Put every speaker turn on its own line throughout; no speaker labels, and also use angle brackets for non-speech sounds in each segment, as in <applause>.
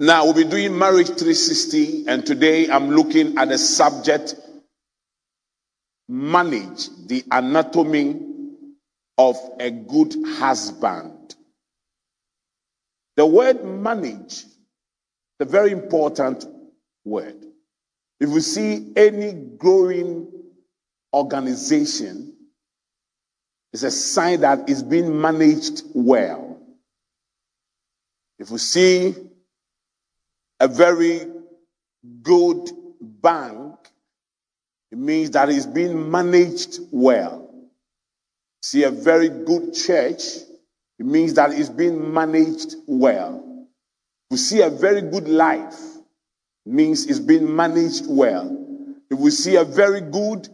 Now, we'll be doing Marriage 360, and today I'm looking at the subject Manage the Anatomy of a Good Husband. The word manage, a very important word. If you see any growing organization, it's a sign that it's being managed well. If you see a very good bank, it means that it's being managed well. See a very good church, it means that it's being managed well. We see a very good life, means it's being managed well. If we see a very good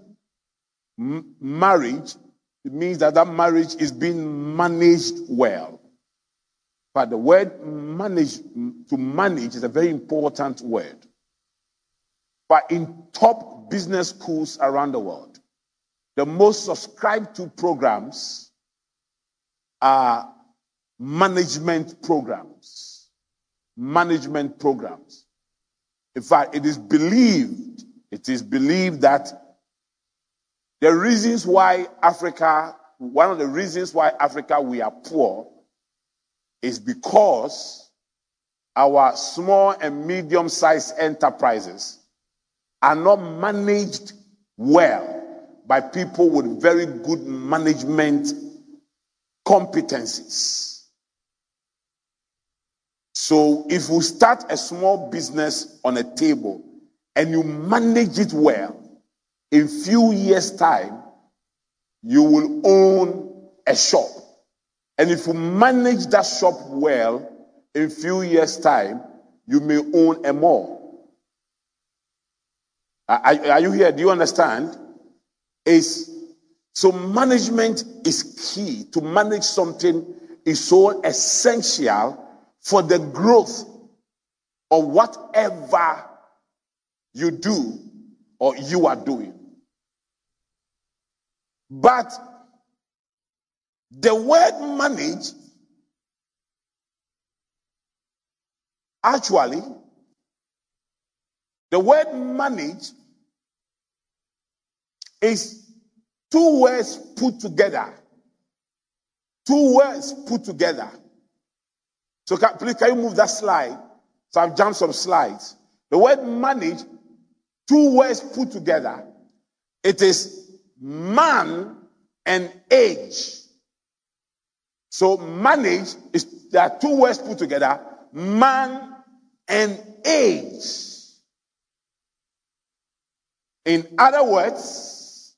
m- marriage, it means that that marriage is being managed well. But the word manage, to manage is a very important word. But in top business schools around the world, the most subscribed to programs are management programs. Management programs. In fact, it is believed, it is believed that the reasons why Africa, one of the reasons why Africa we are poor is because our small and medium sized enterprises are not managed well by people with very good management competencies. So, if you start a small business on a table and you manage it well, in few years' time, you will own a shop. And if you manage that shop well, in a few years' time, you may own a mall. Are, are you here? Do you understand? Is so management is key. To manage something is so essential for the growth of whatever you do or you are doing. But the word manage actually, the word manage is two words put together. Two words put together. So can, please, can you move that slide? So I've jumped some slides. The word manage, two words put together. It is man and age. So manage is there are two words put together, man and age. In other words,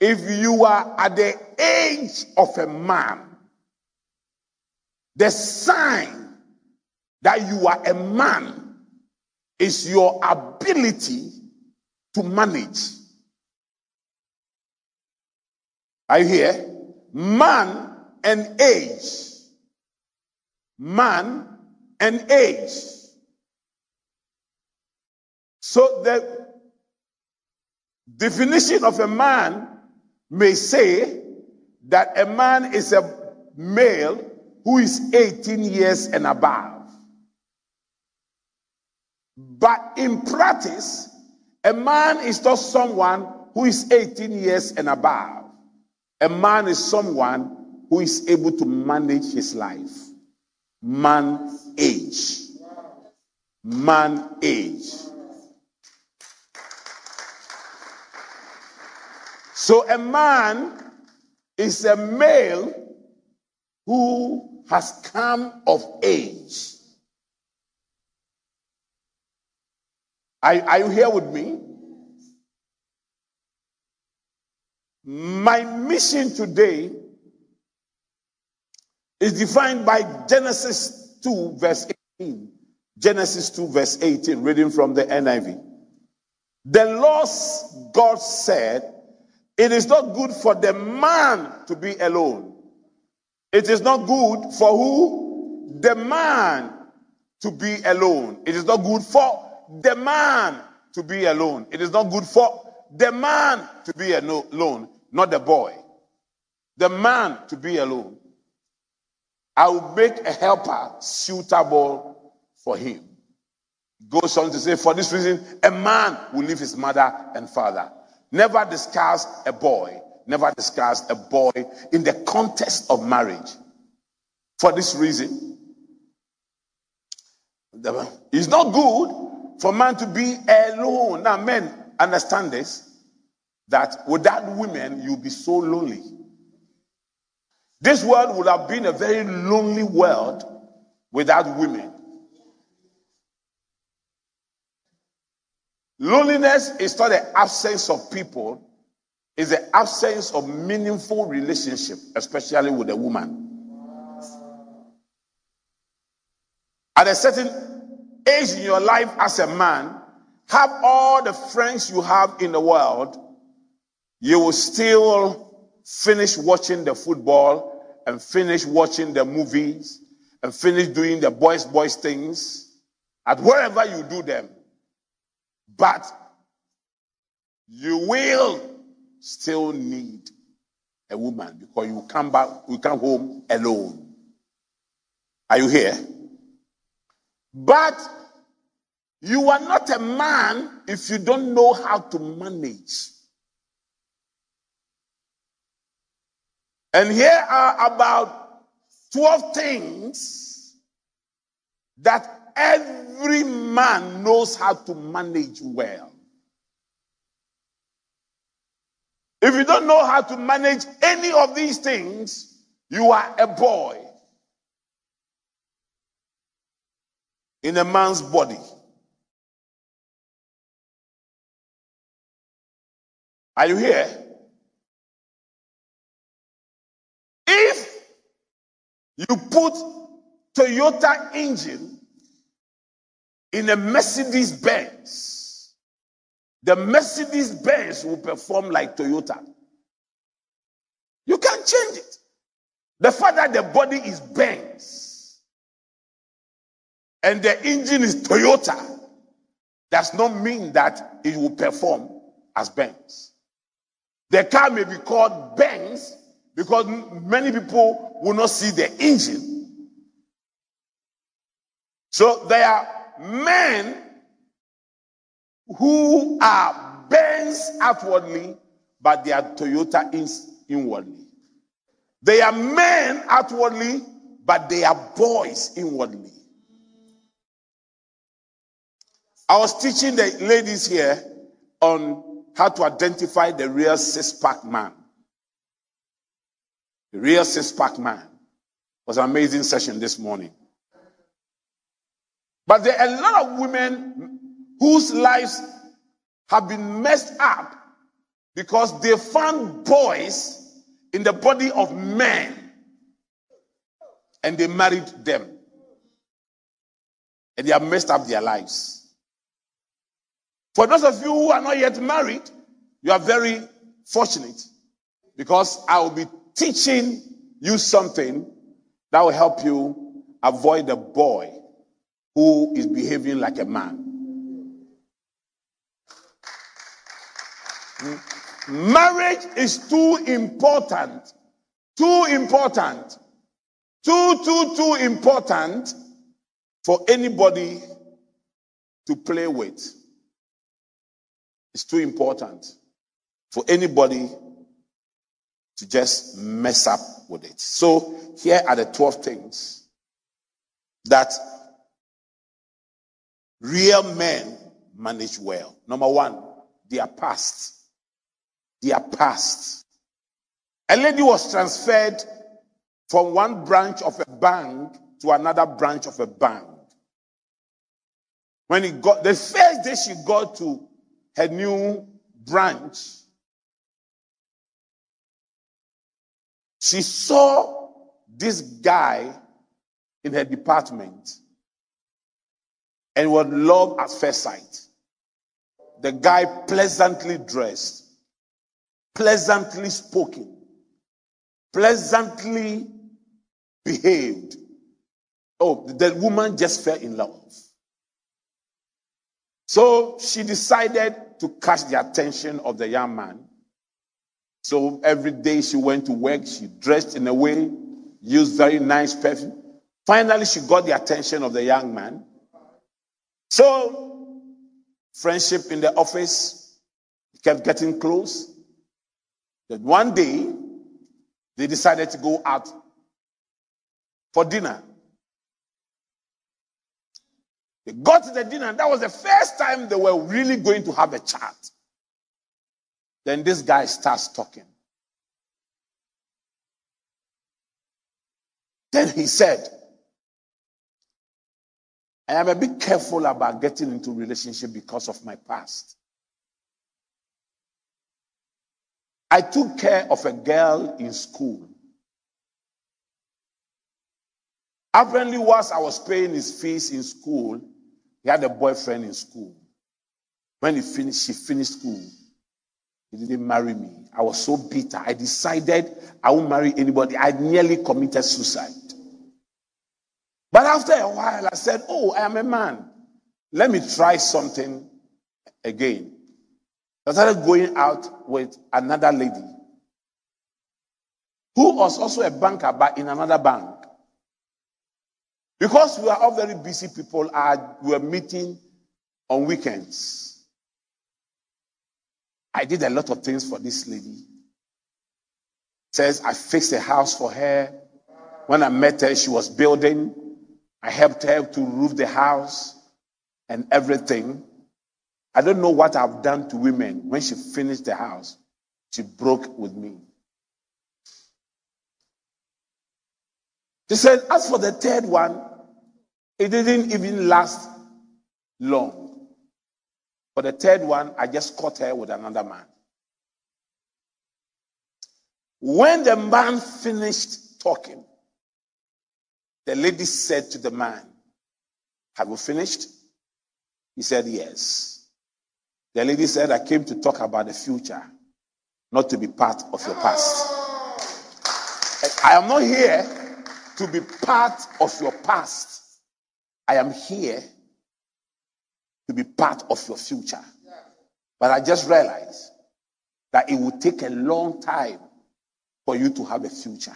if you are at the age of a man, the sign that you are a man is your ability to manage. Are you here? Man and age. Man and age. So the definition of a man may say that a man is a male who is 18 years and above. But in practice, a man is not someone who is 18 years and above. A man is someone who is able to manage his life. Man age. Man age. So a man is a male who has come of age. Are, are you here with me? My mission today is defined by Genesis 2, verse 18. Genesis 2, verse 18, reading from the NIV. The Lord God said, It is not good for the man to be alone. It is not good for who? The man to be alone. It is not good for the man to be alone. It is not good for the man to be alone, not the boy. The man to be alone. I will make a helper suitable for him. Goes on to say, for this reason, a man will leave his mother and father. Never discuss a boy, never discuss a boy in the context of marriage. For this reason, it's not good for man to be alone. Now, men understand this that without women, you'll be so lonely. This world would have been a very lonely world without women. Loneliness is not the absence of people, it's the absence of meaningful relationship, especially with a woman. At a certain age in your life as a man, have all the friends you have in the world, you will still finish watching the football and finish watching the movies and finish doing the boys boys things at wherever you do them but you will still need a woman because you come back, you come home alone. Are you here? But you are not a man if you don't know how to manage. And here are about 12 things that every man knows how to manage well. If you don't know how to manage any of these things, you are a boy in a man's body. Are you here? If you put Toyota engine in a Mercedes Benz, the Mercedes Benz will perform like Toyota. You can't change it. The fact that the body is Benz and the engine is Toyota does not mean that it will perform as Benz. The car may be called Benz because many people will not see the engine. So there are men who are Benz outwardly, but they are Toyota inwardly. They are men outwardly, but they are boys inwardly. I was teaching the ladies here on how to identify the real six pack man. The real six pack man was an amazing session this morning. But there are a lot of women whose lives have been messed up because they found boys in the body of men and they married them. And they have messed up their lives. For those of you who are not yet married, you are very fortunate because I will be teaching you something that will help you avoid the boy who is behaving like a man. Marriage is too important, too important, too, too, too important for anybody to play with. It's too important for anybody to just mess up with it. So, here are the 12 things that Real men manage well. Number one, their past. Their past. A lady was transferred from one branch of a bank to another branch of a bank. When he got the first day she got to her new branch, she saw this guy in her department and was love at first sight. The guy pleasantly dressed, pleasantly spoken, pleasantly behaved. Oh, the woman just fell in love. So she decided to catch the attention of the young man. So every day she went to work, she dressed in a way used very nice perfume. Finally, she got the attention of the young man. So, friendship in the office kept getting close. Then one day, they decided to go out for dinner. They got to the dinner. That was the first time they were really going to have a chat. Then this guy starts talking. Then he said, I am a bit careful about getting into relationship because of my past. I took care of a girl in school. Apparently, whilst I was paying his fees in school, he had a boyfriend in school. When he finished, she finished school. He didn't marry me. I was so bitter. I decided I won't marry anybody. I nearly committed suicide. But after a while, I said, Oh, I am a man. Let me try something again. I started going out with another lady who was also a banker, but in another bank. Because we are all very busy people, we were meeting on weekends. I did a lot of things for this lady. Says I fixed a house for her. When I met her, she was building. I helped her to roof the house and everything. I don't know what I've done to women. When she finished the house, she broke with me. She said, as for the third one, it didn't even last long. For the third one, I just caught her with another man. When the man finished talking, the lady said to the man, Have you finished? He said, Yes. The lady said, I came to talk about the future, not to be part of your past. I am not here to be part of your past. I am here to be part of your future. But I just realized that it would take a long time for you to have a future.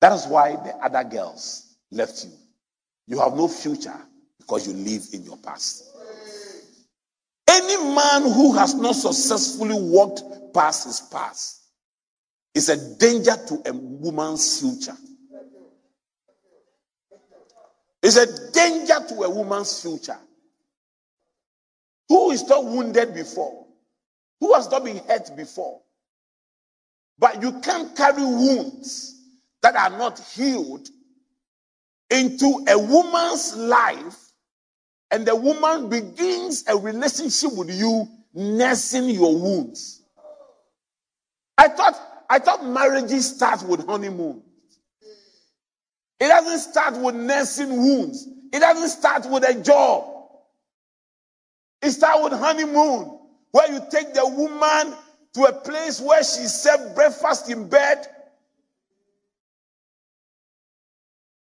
That is why the other girls left you. You have no future because you live in your past. Any man who has not successfully walked past his past is a danger to a woman's future. It's a danger to a woman's future. Who is not wounded before? Who has not been hurt before? But you can't carry wounds that are not healed into a woman's life, and the woman begins a relationship with you, nursing your wounds. I thought I thought marriages start with honeymoon. It doesn't start with nursing wounds. It doesn't start with a job. It starts with honeymoon, where you take the woman to a place where she served breakfast in bed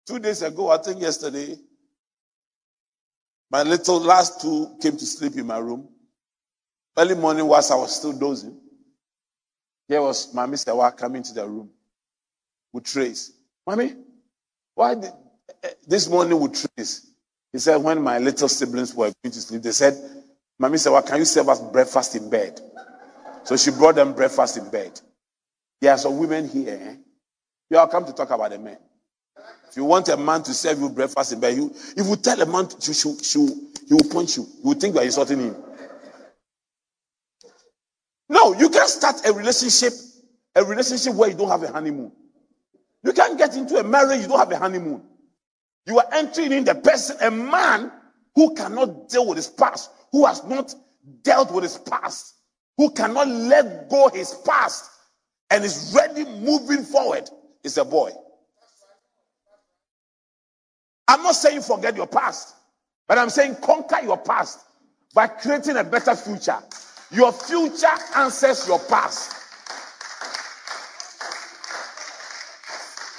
Two days ago, I think yesterday, my little last two came to sleep in my room. Early morning, whilst I was still dozing, there was my Mr. Sewa coming to the room with trays. Mommy, why did, uh, this morning with trays? He said, when my little siblings were going to sleep, they said, Mommy Sewa, can you serve us breakfast in bed? So she brought them breakfast in bed. There are some women here. Eh? You all come to talk about the men. If you want a man to serve you breakfast in bed, you, if you tell a man to, she, she, he will punch you. You will think you are insulting him. No, you can't start a relationship, a relationship where you don't have a honeymoon. You can't get into a marriage you don't have a honeymoon. You are entering in the person, a man who cannot deal with his past, who has not dealt with his past, who cannot let go his past and is ready moving forward is a boy. I'm not saying forget your past, but I'm saying conquer your past by creating a better future. Your future answers your past.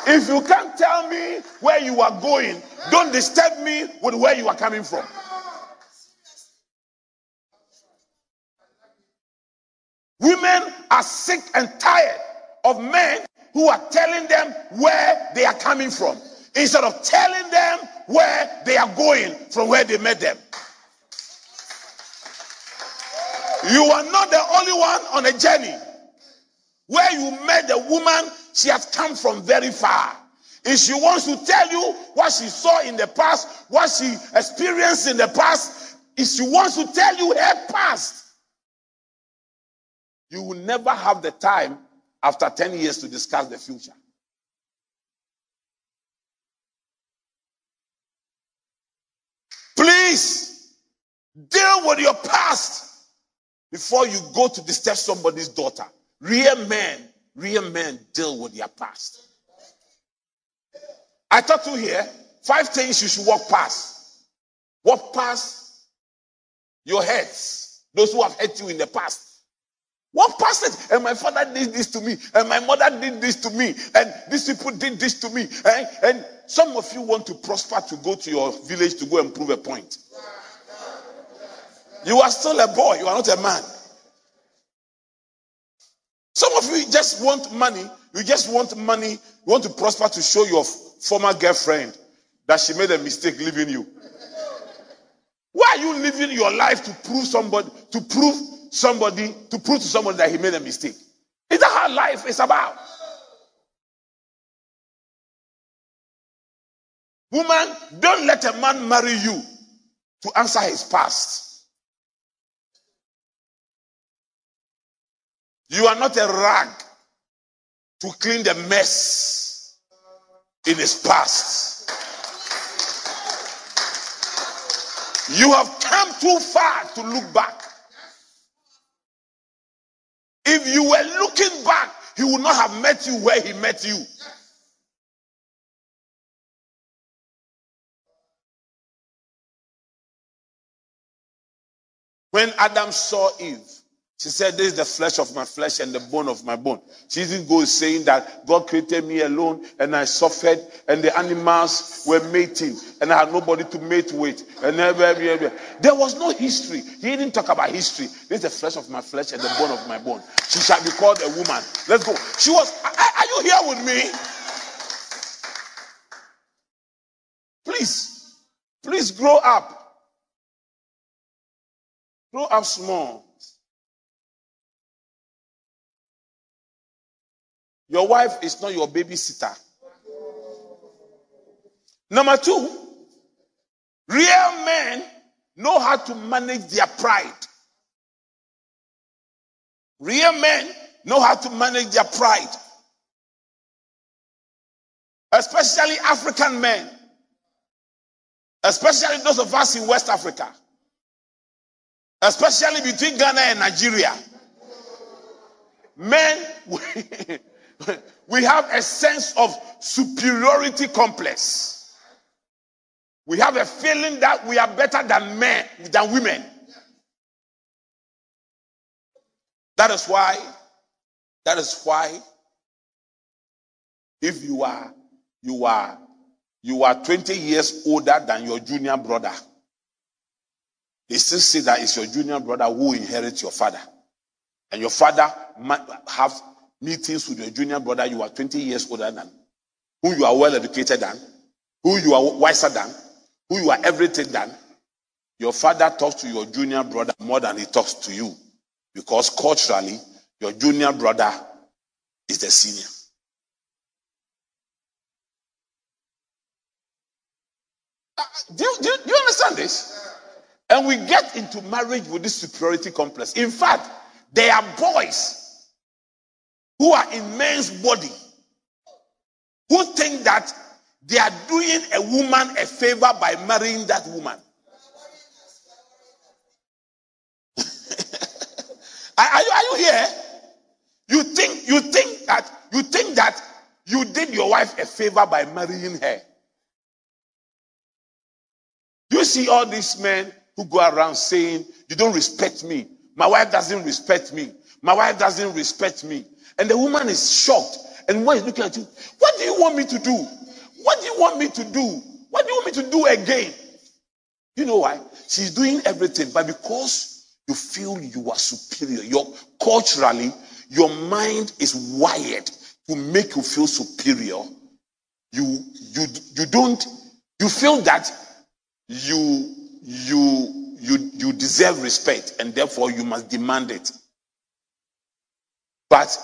If you can't tell me where you are going, don't disturb me with where you are coming from. Women are sick and tired of men who are telling them where they are coming from instead of telling them where they are going from where they met them. You are not the only one on a journey where you met the woman, she has come from very far. If she wants to tell you what she saw in the past, what she experienced in the past, if she wants to tell you her past, you will never have the time after 10 years to discuss the future. Please deal with your past before you go to disturb somebody's daughter. Real men, real men deal with their past. I taught you here five things you should walk past. Walk past your heads, those who have hurt you in the past. Walk past it. And my father did this to me, and my mother did this to me, and these people did this to me. And, eh? and some of you want to prosper to go to your village to go and prove a point. You are still a boy, you are not a man. Some of you just want money. You just want money. You want to prosper to show your former girlfriend that she made a mistake leaving you. Why are you living your life to prove somebody, to prove somebody, to prove to somebody that he made a mistake? Is that how life is about? Woman, don't let a man marry you to answer his past. You are not a rag to clean the mess in his past. You have come too far to look back. If you were looking back, he would not have met you where he met you. When Adam saw Eve, she said, This is the flesh of my flesh and the bone of my bone. She didn't go saying that God created me alone and I suffered and the animals were mating and I had nobody to mate with. And there was no history. He didn't talk about history. This is the flesh of my flesh and the bone of my bone. She shall be called a woman. Let's go. She was, are you here with me? Please, please grow up. Grow up small. Your wife is not your babysitter. Number two, real men know how to manage their pride. Real men know how to manage their pride. Especially African men. Especially those of us in West Africa. Especially between Ghana and Nigeria. Men <laughs> <laughs> we have a sense of superiority complex. We have a feeling that we are better than men, than women. That is why, that is why, if you are, you are, you are 20 years older than your junior brother, they still say that it's your junior brother who inherits your father. And your father have meetings with your junior brother you are 20 years older than, who you are well educated than, who you are wiser than, who you are everything than, your father talks to your junior brother more than he talks to you. Because culturally, your junior brother is the senior. Uh, do, do, you, do you understand this? And we get into marriage with this superiority complex. In fact, they are boys who are in men's body who think that they are doing a woman a favor by marrying that woman. <laughs> are, you, are you here? You think you think that you think that you did your wife a favor by marrying her. You see all these men who go around saying, You don't respect me. My wife doesn't respect me. My wife doesn't respect me. And the woman is shocked. And one is looking at you. What do you want me to do? What do you want me to do? What do you want me to do again? You know why? She's doing everything, but because you feel you are superior, your culturally, your mind is wired to make you feel superior, you you you don't you feel that you you you you deserve respect and therefore you must demand it. But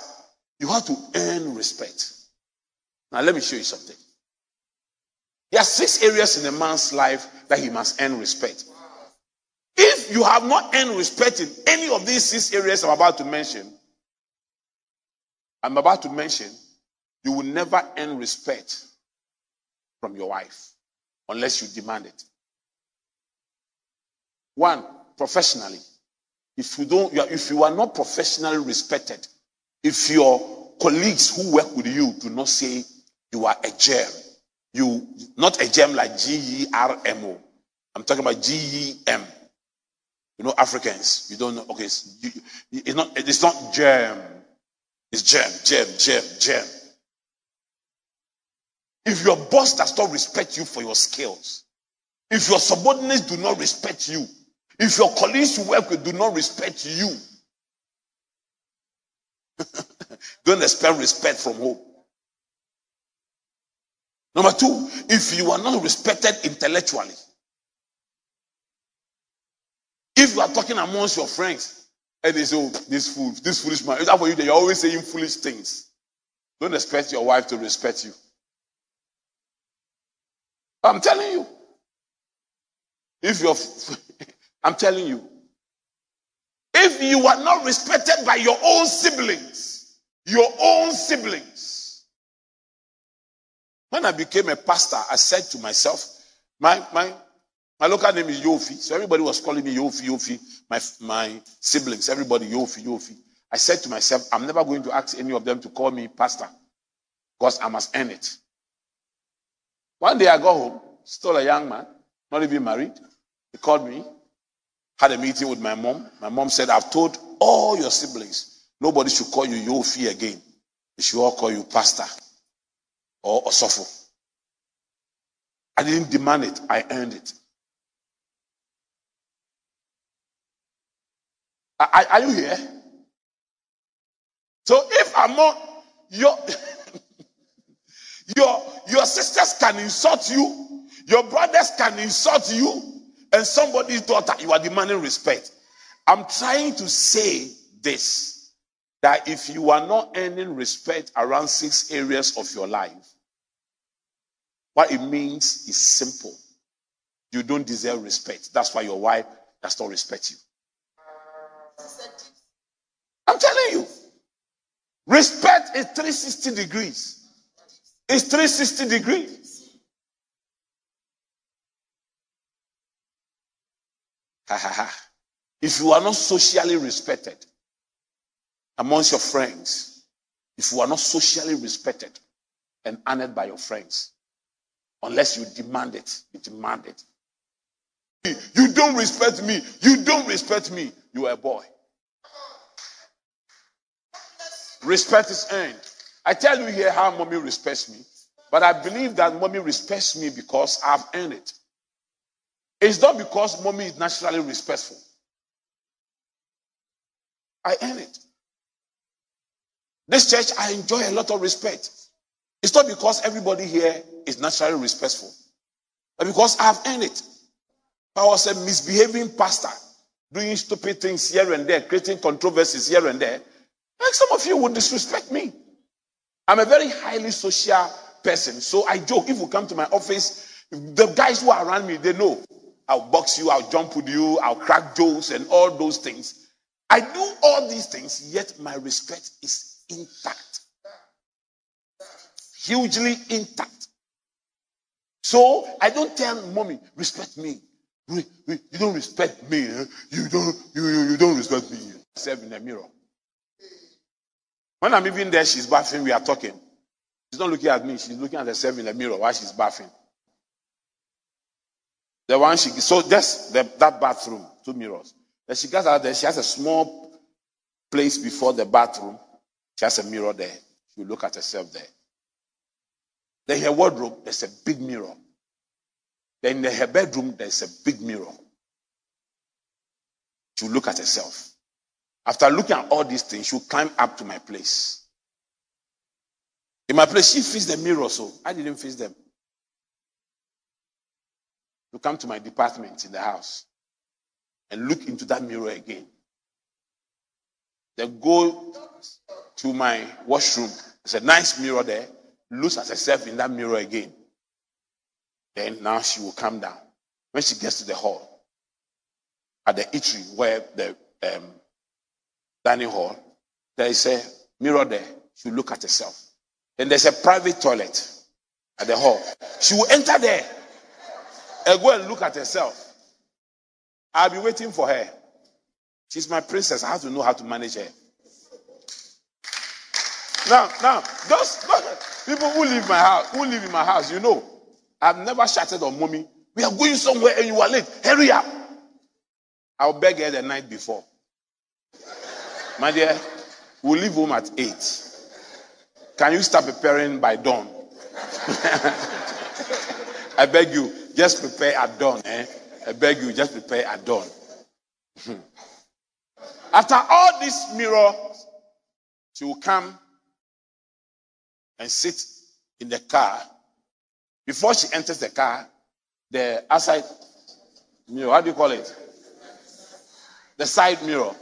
you have to earn respect. Now let me show you something. There are six areas in a man's life that he must earn respect. If you have not earned respect in any of these six areas I'm about to mention, I'm about to mention, you will never earn respect from your wife unless you demand it. One, professionally. If you don't, if you are not professionally respected, if your colleagues who work with you do not say you are a gem, you not a gem like G E R M O. I'm talking about G E M. You know Africans. You don't know. Okay, it's, it's not. It's not gem. It's gem, gem, gem, gem. If your boss does not respect you for your skills, if your subordinates do not respect you, if your colleagues you work with do not respect you, <laughs> don't expect respect from home. Number two, if you are not respected intellectually, if you are talking amongst your friends and they say, oh, this fool, this foolish man, is that for you that you're always saying foolish things? Don't expect your wife to respect you. I'm telling you. If you're, <laughs> I'm telling you, if you are not respected by your own siblings, your own siblings. When I became a pastor, I said to myself, my, my, my local name is Yofi. So everybody was calling me Yofi, Yofi. My, my siblings, everybody Yofi, Yofi. I said to myself, I'm never going to ask any of them to call me pastor because I must earn it. One day I got home, still a young man, not even married. He called me, had a meeting with my mom. My mom said, I've told all your siblings, nobody should call you Yofi again. They should all call you pastor or Osofo. I didn't demand it, I earned it. Are, are you here? So if I'm not your <laughs> your your sisters can insult you, your brothers can insult you, and somebody's daughter, you are demanding respect. I'm trying to say this that if you are not earning respect around six areas of your life, what it means is simple. You don't deserve respect. That's why your wife does not respect you. I'm telling you. Respect is 360 degrees. It's 360 degrees. Ha ha ha. If you are not socially respected amongst your friends, if you are not socially respected and honored by your friends, unless you demand it, you demand it. You don't respect me. You don't respect me. You are a boy. Respect is earned. I tell you here how mommy respects me, but I believe that mommy respects me because I've earned it. It's not because mommy is naturally respectful. I earn it. This church, I enjoy a lot of respect. It's not because everybody here is naturally respectful, but because I've earned it. I was a misbehaving pastor, doing stupid things here and there, creating controversies here and there. Like some of you would disrespect me. I'm a very highly social person. So I joke. If you come to my office, the guys who are around me, they know. I'll box you, I'll jump with you, I'll crack jokes and all those things. I do all these things, yet my respect is intact. Hugely intact. So I don't tell mommy, respect me. You don't respect me. Eh? You don't you, you, you don't respect me. Self in the mirror. When I'm even there, she's bathing, we are talking. She's not looking at me, she's looking at herself in the mirror while she's bathing. The one she so just the, that bathroom, two mirrors. Then she gets out there, she has a small place before the bathroom. She has a mirror there. You look at herself there. Then her wardrobe, there's a big mirror. Then in her bedroom, there's a big mirror. She will look at herself. After looking at all these things, she'll climb up to my place. In my place, she fixed the mirror, so I didn't fix them. You come to my department in the house and look into that mirror again. Then go to my washroom. There's a nice mirror there. Looks at herself in that mirror again. Then now she will come down. When she gets to the hall, at the eatery where the um, dining hall, there is a mirror there. She will look at herself. Then there's a private toilet at the hall. She will enter there and go and look at herself. I'll be waiting for her. She's my princess. I have to know how to manage her. Now, now, those, those people who live my house, who live in my house, you know, I've never shouted on mommy. We are going somewhere and you are late. Hurry up. I'll beg her the night before. My dear, we'll leave home at eight. Can you start preparing by dawn? <laughs> I beg you, just prepare at dawn. Eh? I beg you, just prepare at dawn. After all this mirror, she will come and sit in the car. Before she enters the car, the outside mirror, how do you call it? The side mirror.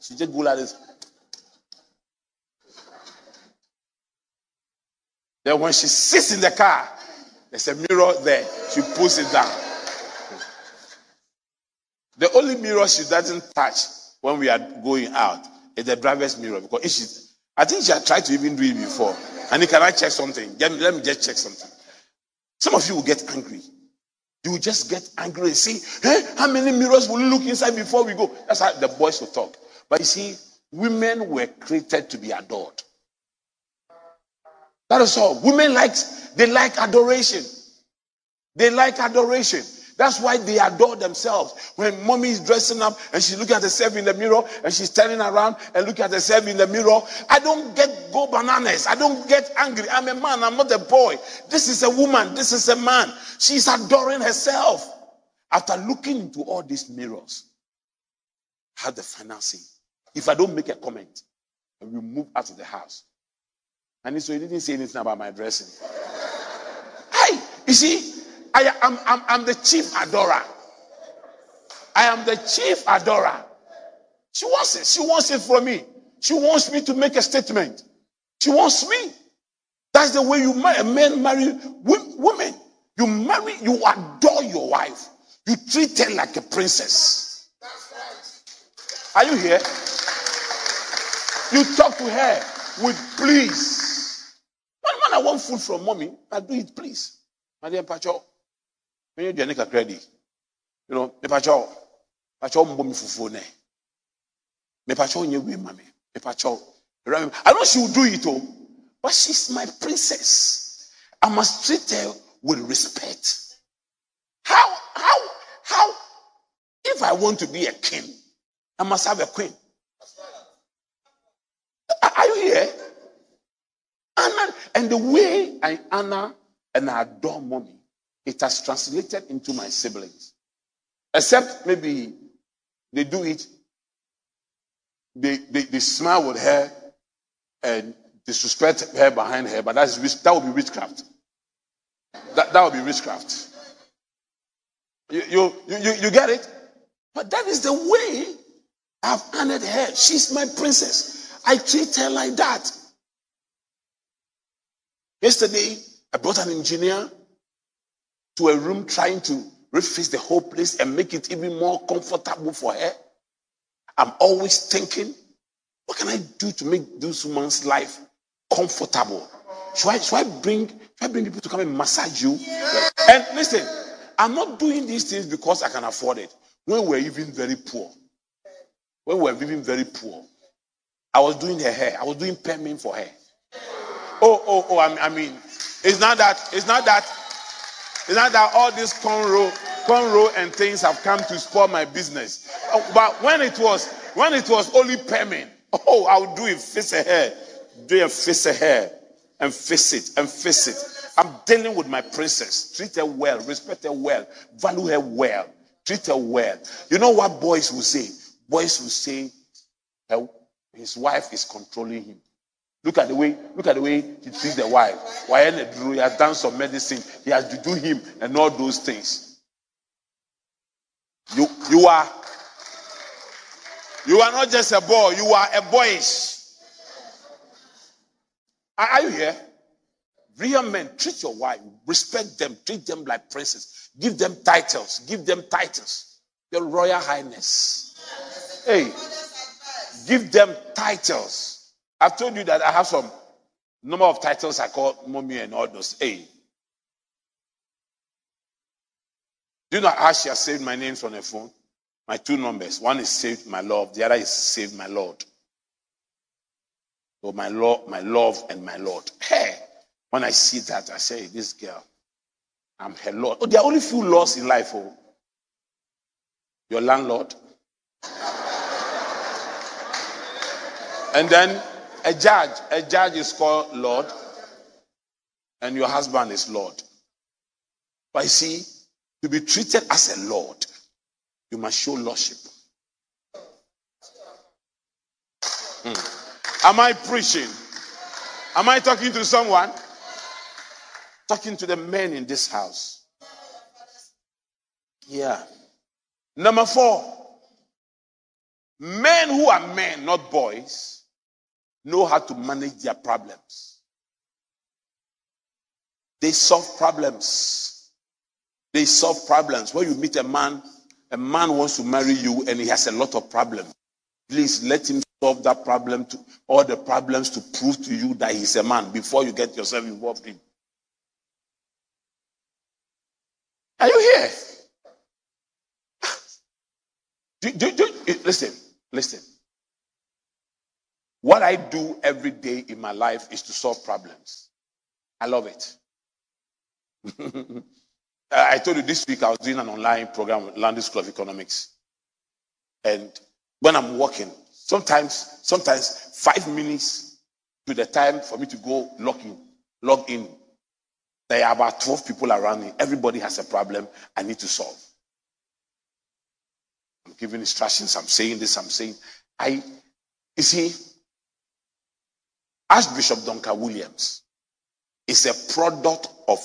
She just go like this. Then when she sits in the car, there's a mirror there. She pulls it down. The only mirror she doesn't touch when we are going out is the driver's mirror because if she, I think she had tried to even do it before. And can I check something? Let me, let me just check something. Some of you will get angry. You will just get angry and say, hey, how many mirrors will you look inside before we go? That's how the boys will talk. But you see, women were created to be adored. That is all. Women like they like adoration. They like adoration. That's why they adore themselves. When mommy is dressing up and she's looking at herself in the mirror and she's turning around and looking at herself in the mirror, I don't get go bananas. I don't get angry. I'm a man. I'm not a boy. This is a woman. This is a man. She's adoring herself. After looking into all these mirrors, how the financing. If I don't make a comment and we move out of the house, and so he didn't say anything about my dressing. You see, I am I'm, I'm the chief adorer. I am the chief adorer. She wants it. She wants it from me. She wants me to make a statement. She wants me. That's the way you marry. Men marry women. You marry, you adore your wife. You treat her like a princess. Are you here? You talk to her with please. What man I want food from mommy, I do it, please. My dear Pacho, when you do a you know, me Pacho, Pacho mbo mi fufu ne. Me Pacho nye we mami. Me Pacho. I know she will do it, oh, but she's my princess. I must treat her with respect. How, how, how? If I want to be a king, I must have a queen. Are you here? Honor, and the way I honor and I adore mommy, it has translated into my siblings. Except maybe they do it, they, they, they smile with her and disrespect her behind her, but that's that would be witchcraft. That, that would be witchcraft. You, you, you, you get it? But that is the way I've honored her. She's my princess. I treat her like that. Yesterday, I brought an engineer to a room trying to refix the whole place and make it even more comfortable for her. I'm always thinking, what can I do to make this woman's life comfortable? Should I, should I bring should I bring people to come and massage you? And listen, I'm not doing these things because I can afford it. When we're even very poor, when we're even very poor, I was doing her hair. I was doing perming for her. Oh, oh, oh, I mean, it's not that, it's not that, it's not that all this cornrow, cornrow and things have come to spoil my business. Oh, but when it was, when it was only payment, oh, I would do it, face a hair, do a face a hair, and face it, and face it. I'm dealing with my princess. Treat her well, respect her well, value her well, treat her well. You know what boys will say? Boys will say, his wife is controlling him. Look at the way, look at the way he treats the wife. Why he has done some medicine, he has to do him and all those things. You you are you are not just a boy, you are a boyish. Are, are you here? Real men, treat your wife, respect them, treat them like princes, give them titles, give them titles. Your Royal Highness. Hey, give them titles. I've told you that I have some number of titles I call mommy and all those. Hey. Do you know how she has saved my names on her phone? My two numbers. One is saved my love, the other is saved my Lord. So my love, my love and my Lord. Hey, when I see that, I say, this girl, I'm her Lord. Oh, there are only few laws in life. Oh, your landlord, and then a judge. A judge is called Lord, and your husband is Lord. But you see, to be treated as a Lord, you must show lordship. Hmm. Am I preaching? Am I talking to someone? Talking to the men in this house. Yeah. Number four, men who are men, not boys, know how to manage their problems. They solve problems. They solve problems. When you meet a man, a man wants to marry you and he has a lot of problems. Please let him solve that problem to all the problems to prove to you that he's a man before you get yourself involved in. Are you here? Ah. Do, do, do, listen, listen. What I do every day in my life is to solve problems. I love it. <laughs> Uh, I told you this week I was doing an online program with London School of Economics. And when I'm working, sometimes, sometimes five minutes to the time for me to go log in, log in. There are about 12 people around me. Everybody has a problem I need to solve. I'm giving instructions. I'm saying this. I'm saying. I, you see, Archbishop Duncan Williams is a product of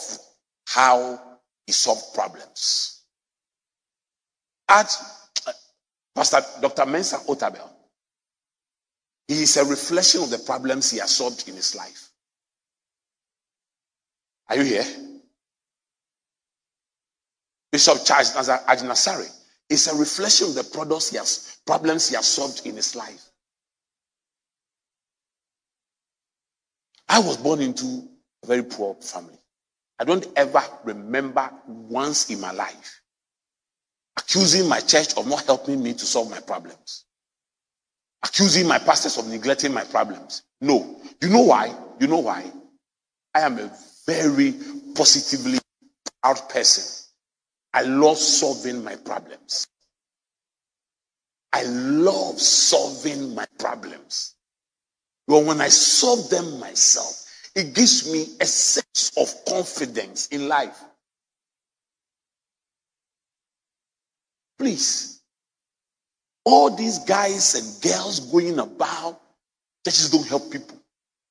how he solved problems. Arch, uh, Pastor Dr. Mensa Otabil, he is a reflection of the problems he has solved in his life. Are you here? Bishop Charles Agyinasare is a reflection of the products he has, problems he has solved in his life. I was born into a very poor family. I don't ever remember once in my life accusing my church of not helping me to solve my problems, accusing my pastors of neglecting my problems. No. You know why? You know why? I am a very positively proud person. I love solving my problems. I love solving my problems. But when I solve them myself, it gives me a sense of confidence in life. Please, all these guys and girls going about, churches don't help people.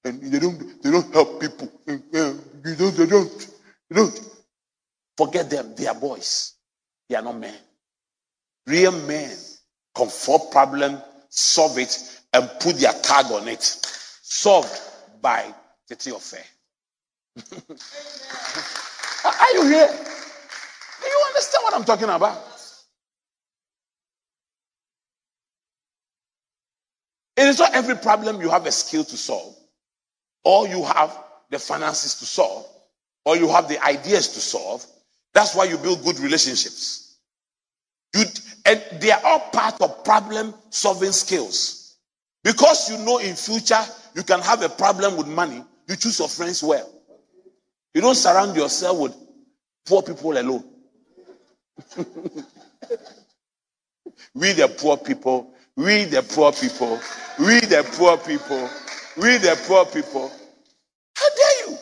And they don't, they don't help people. You don't, they don't, they don't. Forget them. They are boys. They are not men. Real men confront problem, solve it, and put their tag on it. Solved by Tete Ofe. <laughs> Are you here? Do you understand what I'm talking about? It is not every problem you have a skill to solve, or you have the finances to solve, or you have the ideas to solve. That's why you build good relationships. You, and they are all part of problem solving skills. Because you know in future you can have a problem with money, you choose your friends well. You don't surround yourself with poor people alone. <laughs> we the poor people, we the poor people, we the poor people, we the poor people. How dare you?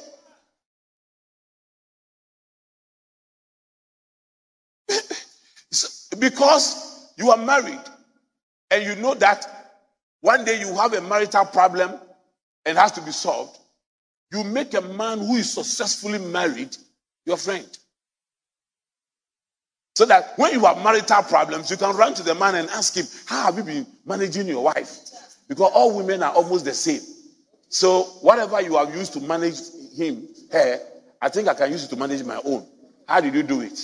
<laughs> because you are married and you know that one day you have a marital problem and has to be solved, you make a man who is successfully married your friend. So that when you have marital problems, you can run to the man and ask him, How have you been managing your wife? Because all women are almost the same. So whatever you have used to manage him, her, I think I can use it to manage my own. How did you do it?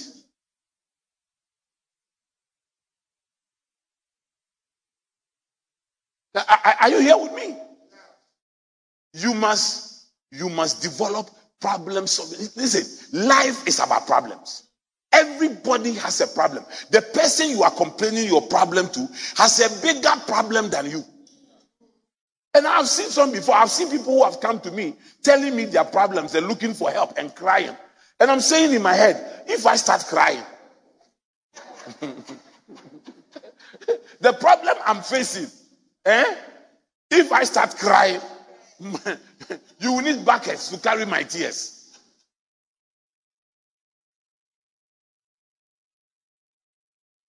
Are you here with me? You must, you must develop problem solving. Listen, life is about problems. Everybody has a problem. The person you are complaining your problem to has a bigger problem than you. And I've seen some before. I've seen people who have come to me telling me their problems. They're looking for help and crying. And I'm saying in my head, if I start crying, <laughs> the problem I'm facing, eh? If I start crying, <laughs> you will need buckets to carry my tears.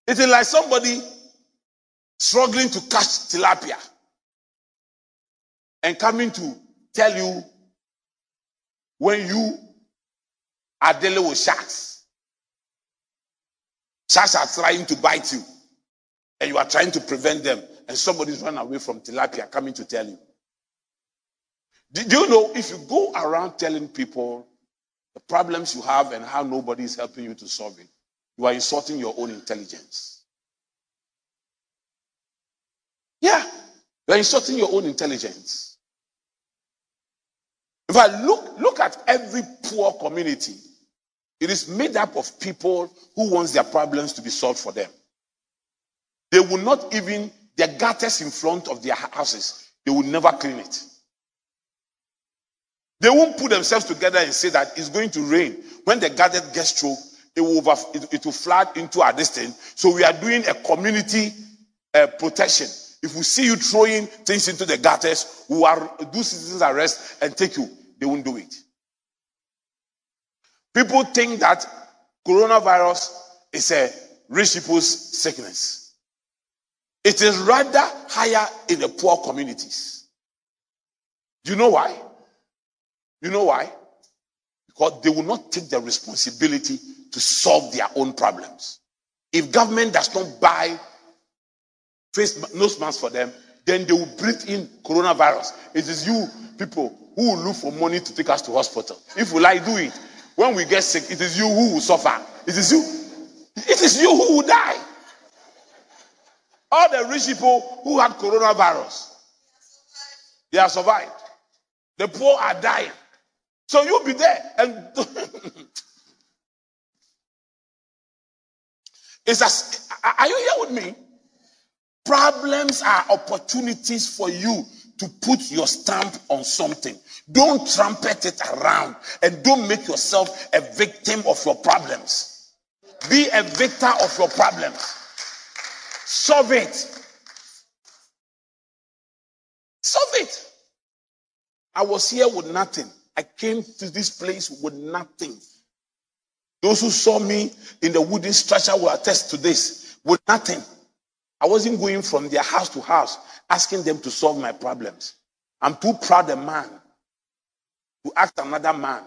It is like somebody struggling to catch tilapia and coming to tell you when you are dealing with sharks. Sharks are trying to bite you, and you are trying to prevent them, and somebody's run away from tilapia coming to tell you. Do you know if you go around telling people the problems you have and how nobody is helping you to solve it, you are insulting your own intelligence. Yeah, you are insulting your own intelligence. If I look, look at every poor community, it is made up of people who wants their problems to be solved for them. They will not even, their gutters in front of their houses, they will never clean it. They won't put themselves together and say that it's going to rain. When the gutter gets through, it will, over, it, it will flood into our distance. So we are doing a community uh, protection. If we see you throwing things into the gutters, we will do citizens arrest and take you. They won't do it. People think that coronavirus is a rich people's sickness. It is rather higher in the poor communities. Do you know why? You know why? Because they will not take the responsibility to solve their own problems. If government does not buy face nose masks for them, then they will breathe in coronavirus. It is you people who will look for money to take us to hospital. If we like do it, when we get sick, it is you who will suffer. It is you. It is you who will die. All the rich people who had coronavirus, they have survived. The poor are dying. So you'll be there and <laughs> It's as, are you here with me? Problems are opportunities for you to put your stamp on something. Don't trumpet it around and don't make yourself a victim of your problems. Be a victor of your problems. Solve it. Solve it. I was here with nothing. I came to this place with nothing. Those who saw me in the wooden structure will attest to this with nothing. I wasn't going from their house to house asking them to solve my problems. I'm too proud a man to ask another man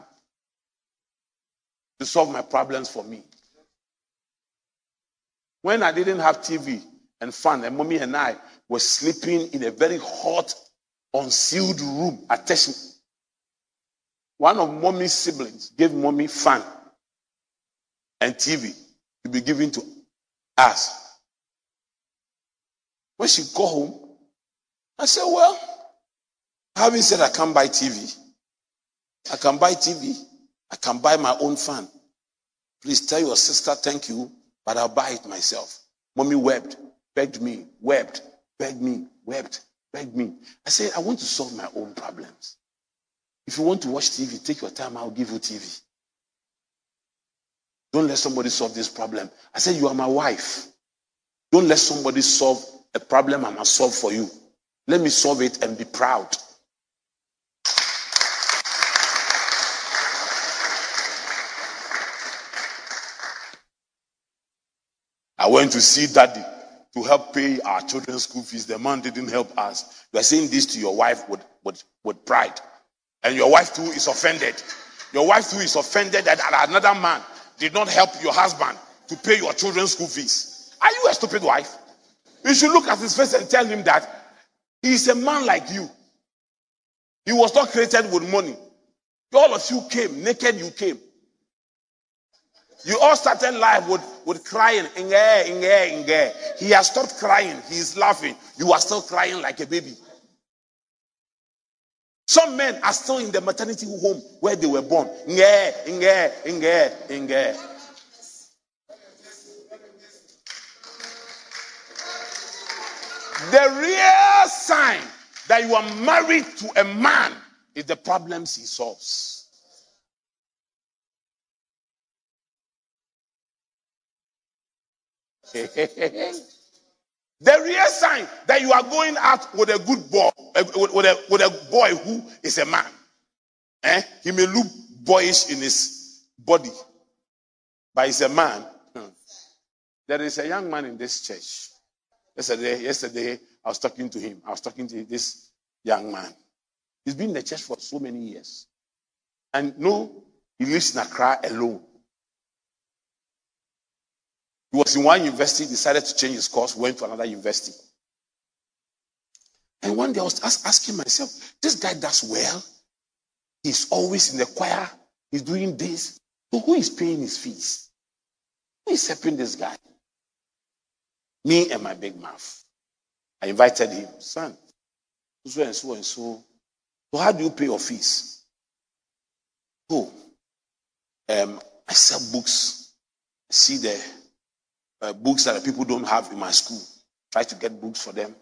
to solve my problems for me. When I didn't have TV and fun, and mommy and I were sleeping in a very hot, unsealed room at attached. One of mommy's siblings gave mommy fun and TV to be given to us. When she got home, I said, Well, having said I can't buy TV, I can buy TV, I can buy my own fan. Please tell your sister thank you, but I'll buy it myself. Mommy wept, begged me, wept, begged me, wept, begged me. I said, I want to solve my own problems. If you want to watch TV, take your time, I'll give you TV. Don't let somebody solve this problem. I said, You are my wife. Don't let somebody solve a problem I must solve for you. Let me solve it and be proud. I went to see daddy to help pay our children's school fees. The man didn't help us. You are saying this to your wife with, with, with pride. And your wife too is offended. Your wife too is offended that another man did not help your husband to pay your children's school fees. Are you a stupid wife? You should look at his face and tell him that he's a man like you. He was not created with money. All of you came, naked you came. You all started life with, with crying. Inge, inge, inge. He has stopped crying. He is laughing. You are still crying like a baby. Some men are still in the maternity home where they were born. Inge, inge, inge, inge. The real sign that you are married to a man is the problems he solves. <laughs> the real sign that you are going out with a good boy, eh, with a, with a boy who is a man. Eh? He may look boyish in his body, but he's a man. Hmm. There is a young man in this church. Yesterday, yesterday, I was talking to him. I was talking to this young man. He's been in the church for so many years. And no, he lives in Accra alone. He was in one university, decided to change his course, went to another university. And one day I was asking myself, this guy does well. He's always in the choir. He's doing this. So who is paying his fees? Who is helping this guy? Me and my big mouth. I invited him, son, so and so and so. So how do you pay your fees? Oh, um, I sell books. See the uh, books that people don't have in my school. Try to get books for them.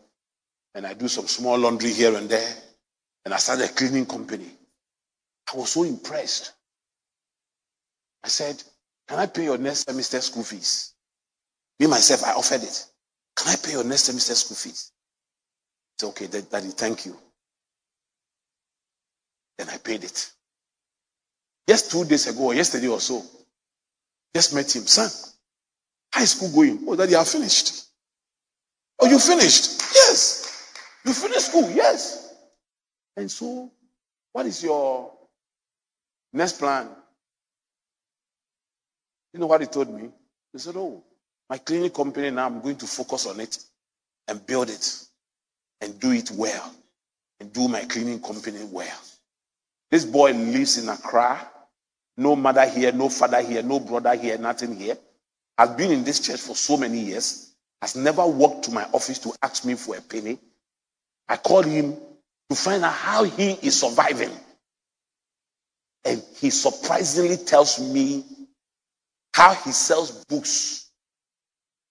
And I do some small laundry here and there. And I started a cleaning company. I was so impressed. I said, Can I pay your next semester school fees? Me, myself, I offered it. Can I pay your next semester school fees? It's okay, Daddy, thank you. Then I paid it. Just two days ago, or yesterday or so, just met him. Son, High school going. Oh, that you are finished. Oh, you finished? Yes. You finished school? Yes. And so, what is your next plan? You know what he told me? He said, Oh, my cleaning company now, I'm going to focus on it and build it and do it well and do my cleaning company well. This boy lives in Accra. No mother here, no father here, no brother here, nothing here has been in this church for so many years, has never walked to my office to ask me for a penny. I called him to find out how he is surviving. And he surprisingly tells me how he sells books.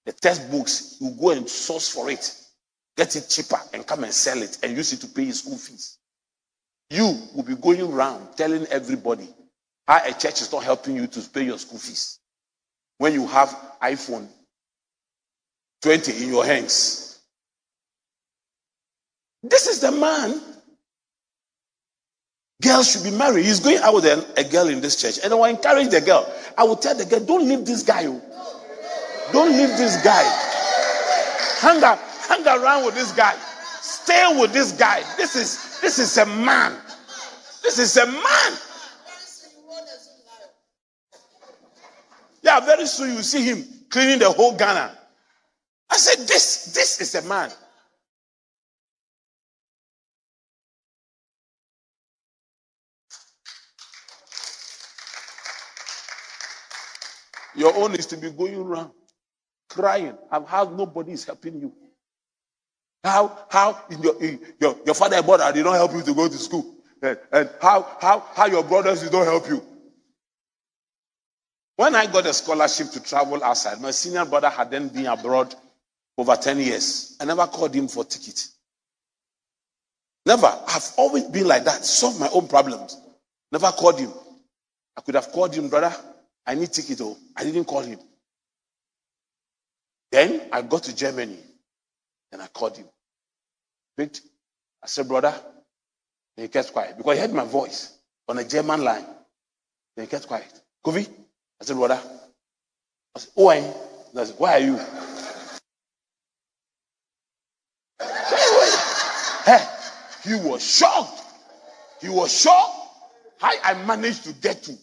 The textbooks, you go and source for it, get it cheaper, and come and sell it and use it to pay his school fees. You will be going around telling everybody how a church is not helping you to pay your school fees when you have iPhone 20 in your hands. This is the man. Girls should be married. He's going out with a, girl in this church. And I will encourage the girl. I will tell the girl, don't leave this guy. Oh. Don't leave this guy. Hang, up, hang around with this guy. Stay with this guy. This is this is a man. This is a man. Yeah, very soon you see him cleaning the whole Ghana. I said, This, this is a man. Your own is to be going around crying and how nobody is helping you. How how in your, your, your father and mother did not help you to go to school. And, and how how how your brothers did not help you. When I got a scholarship to travel outside, my senior brother had then been abroad over 10 years. I never called him for ticket. Never. I've always been like that. Solve my own problems. Never called him. I could have called him, brother. I need ticket. Oh, I didn't call him. Then I got to Germany. and I called him. Picked. I said, brother. Then he kept quiet because he heard my voice on a German line. Then he kept quiet. Kofi, I said, Brother, I said, why? I said, Why are you? <laughs> he was shocked. He was shocked how I managed to get to.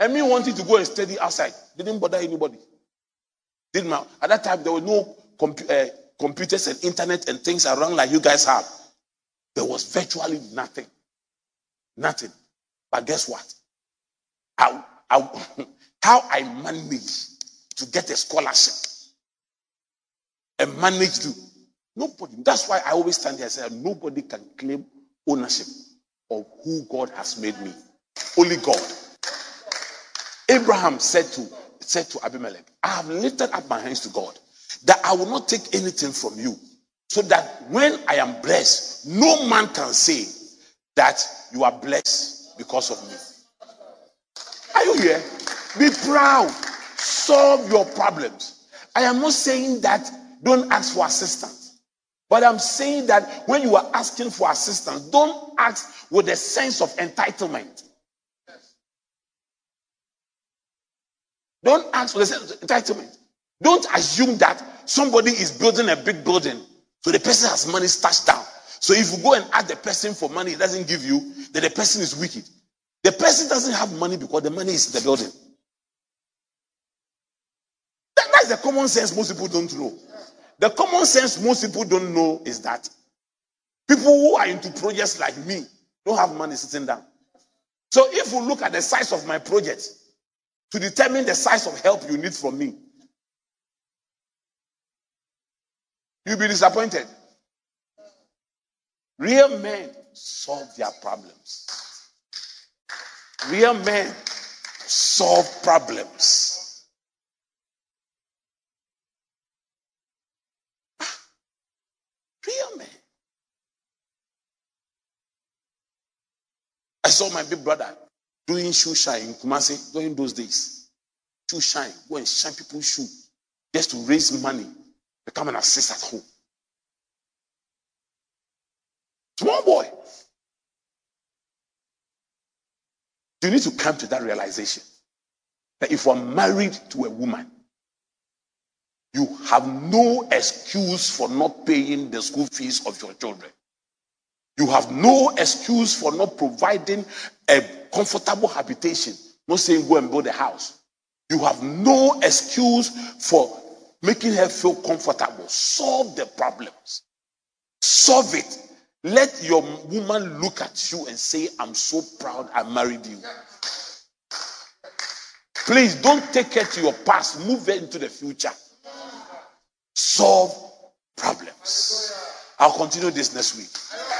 And me wanted to go and study outside. Didn't bother anybody. Didn't matter. At that time, there were no compu- uh, computers and internet and things around like you guys have. There was virtually nothing. Nothing. But guess what? <laughs> How I managed to get a scholarship and managed to. Nobody. That's why I always stand here and say nobody can claim ownership of who God has made me. Only God. Abraham said to said to Abimelech, I have lifted up my hands to God that I will not take anything from you, so that when I am blessed, no man can say that you are blessed because of me. Are you here? Be proud. Solve your problems. I am not saying that don't ask for assistance. But I'm saying that when you are asking for assistance, don't ask with a sense of entitlement. Don't ask for the sense of entitlement. Don't assume that somebody is building a big building, so the person has money stashed down. So if you go and ask the person for money, he doesn't give you, then the person is wicked. The person doesn't have money because the money is in the building. That, that's the common sense most people don't know. The common sense most people don't know is that people who are into projects like me don't have money sitting down. So if you look at the size of my project to determine the size of help you need from me, you'll be disappointed. Real men solve their problems. Real men solve problems. Ah, real men. I saw my big brother doing shoe shine in Kumasi during those days. Shoe shine, go and shine people's shoe just to raise money, become an assist at home. Small boy. You need to come to that realization that if you're married to a woman, you have no excuse for not paying the school fees of your children. You have no excuse for not providing a comfortable habitation, not saying go and build a house. You have no excuse for making her feel comfortable. Solve the problems. Solve it. Let your woman look at you and say, I'm so proud I married you. Please don't take her to your past, move her into the future. Solve problems. I'll continue this next week.